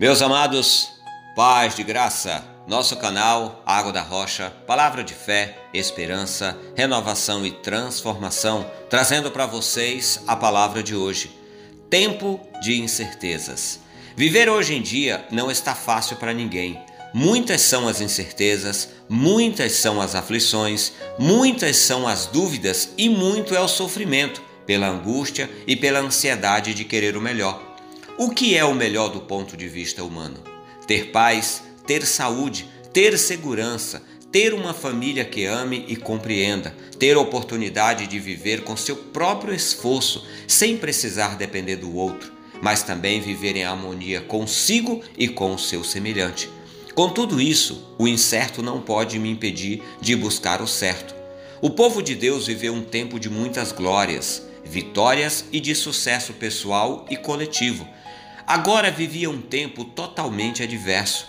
Meus amados, paz de graça, nosso canal Água da Rocha, palavra de fé, esperança, renovação e transformação, trazendo para vocês a palavra de hoje. Tempo de incertezas. Viver hoje em dia não está fácil para ninguém. Muitas são as incertezas, muitas são as aflições, muitas são as dúvidas e muito é o sofrimento pela angústia e pela ansiedade de querer o melhor. O que é o melhor do ponto de vista humano? Ter paz, ter saúde, ter segurança, ter uma família que ame e compreenda, ter oportunidade de viver com seu próprio esforço, sem precisar depender do outro, mas também viver em harmonia consigo e com o seu semelhante. Com tudo isso, o incerto não pode me impedir de buscar o certo. O povo de Deus viveu um tempo de muitas glórias, vitórias e de sucesso pessoal e coletivo agora vivia um tempo totalmente adverso,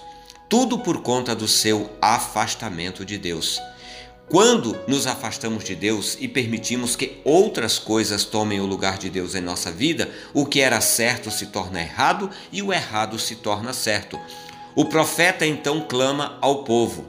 tudo por conta do seu afastamento de Deus. Quando nos afastamos de Deus e permitimos que outras coisas tomem o lugar de Deus em nossa vida, o que era certo se torna errado e o errado se torna certo. O profeta então clama ao povo: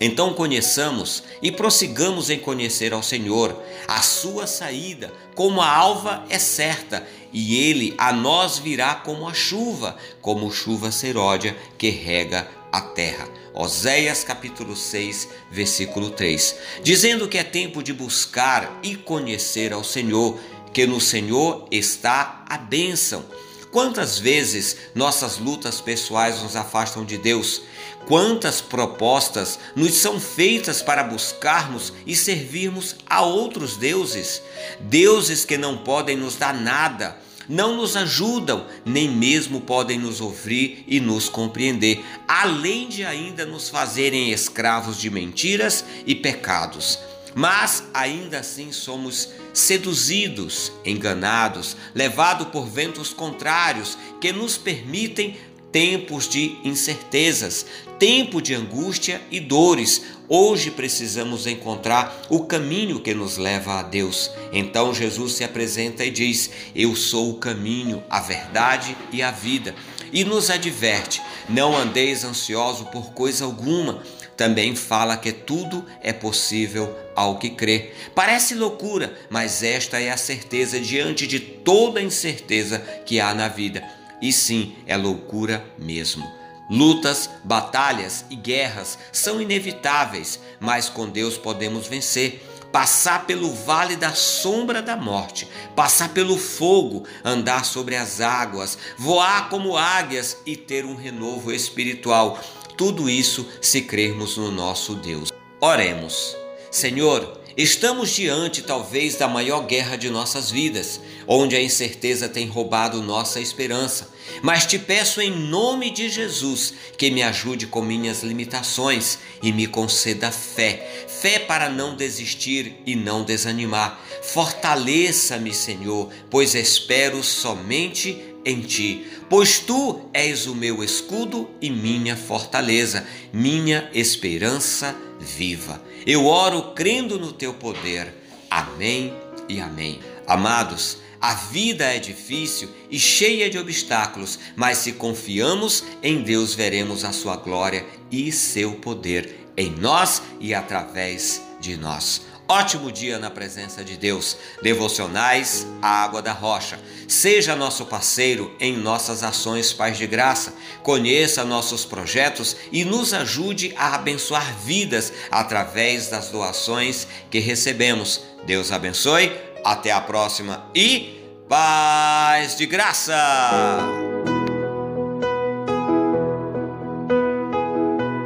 então conheçamos e prossigamos em conhecer ao Senhor. A sua saída, como a alva, é certa, e ele a nós virá como a chuva, como chuva seródia que rega a terra. Oséias capítulo 6, versículo 3. Dizendo que é tempo de buscar e conhecer ao Senhor, que no Senhor está a bênção. Quantas vezes nossas lutas pessoais nos afastam de Deus? Quantas propostas nos são feitas para buscarmos e servirmos a outros deuses? Deuses que não podem nos dar nada, não nos ajudam, nem mesmo podem nos ouvir e nos compreender, além de ainda nos fazerem escravos de mentiras e pecados. Mas ainda assim somos seduzidos, enganados, levados por ventos contrários que nos permitem tempos de incertezas, tempo de angústia e dores. Hoje precisamos encontrar o caminho que nos leva a Deus. Então Jesus se apresenta e diz: Eu sou o caminho, a verdade e a vida. E nos adverte: Não andeis ansioso por coisa alguma. Também fala que tudo é possível ao que crê. Parece loucura, mas esta é a certeza diante de toda incerteza que há na vida. E sim, é loucura mesmo. Lutas, batalhas e guerras são inevitáveis, mas com Deus podemos vencer. Passar pelo vale da sombra da morte, passar pelo fogo, andar sobre as águas, voar como águias e ter um renovo espiritual. Tudo isso se crermos no nosso Deus. Oremos. Senhor, Estamos diante, talvez, da maior guerra de nossas vidas, onde a incerteza tem roubado nossa esperança. Mas te peço em nome de Jesus que me ajude com minhas limitações e me conceda fé, fé para não desistir e não desanimar. Fortaleça-me, Senhor, pois espero somente em ti, pois tu és o meu escudo e minha fortaleza, minha esperança viva. Eu oro crendo no teu poder. Amém e amém. Amados, a vida é difícil e cheia de obstáculos, mas se confiamos em Deus, veremos a sua glória e seu poder em nós e através de nós. Ótimo dia na presença de Deus. Devocionais, a água da rocha. Seja nosso parceiro em nossas ações Paz de Graça. Conheça nossos projetos e nos ajude a abençoar vidas através das doações que recebemos. Deus abençoe. Até a próxima e paz de graça.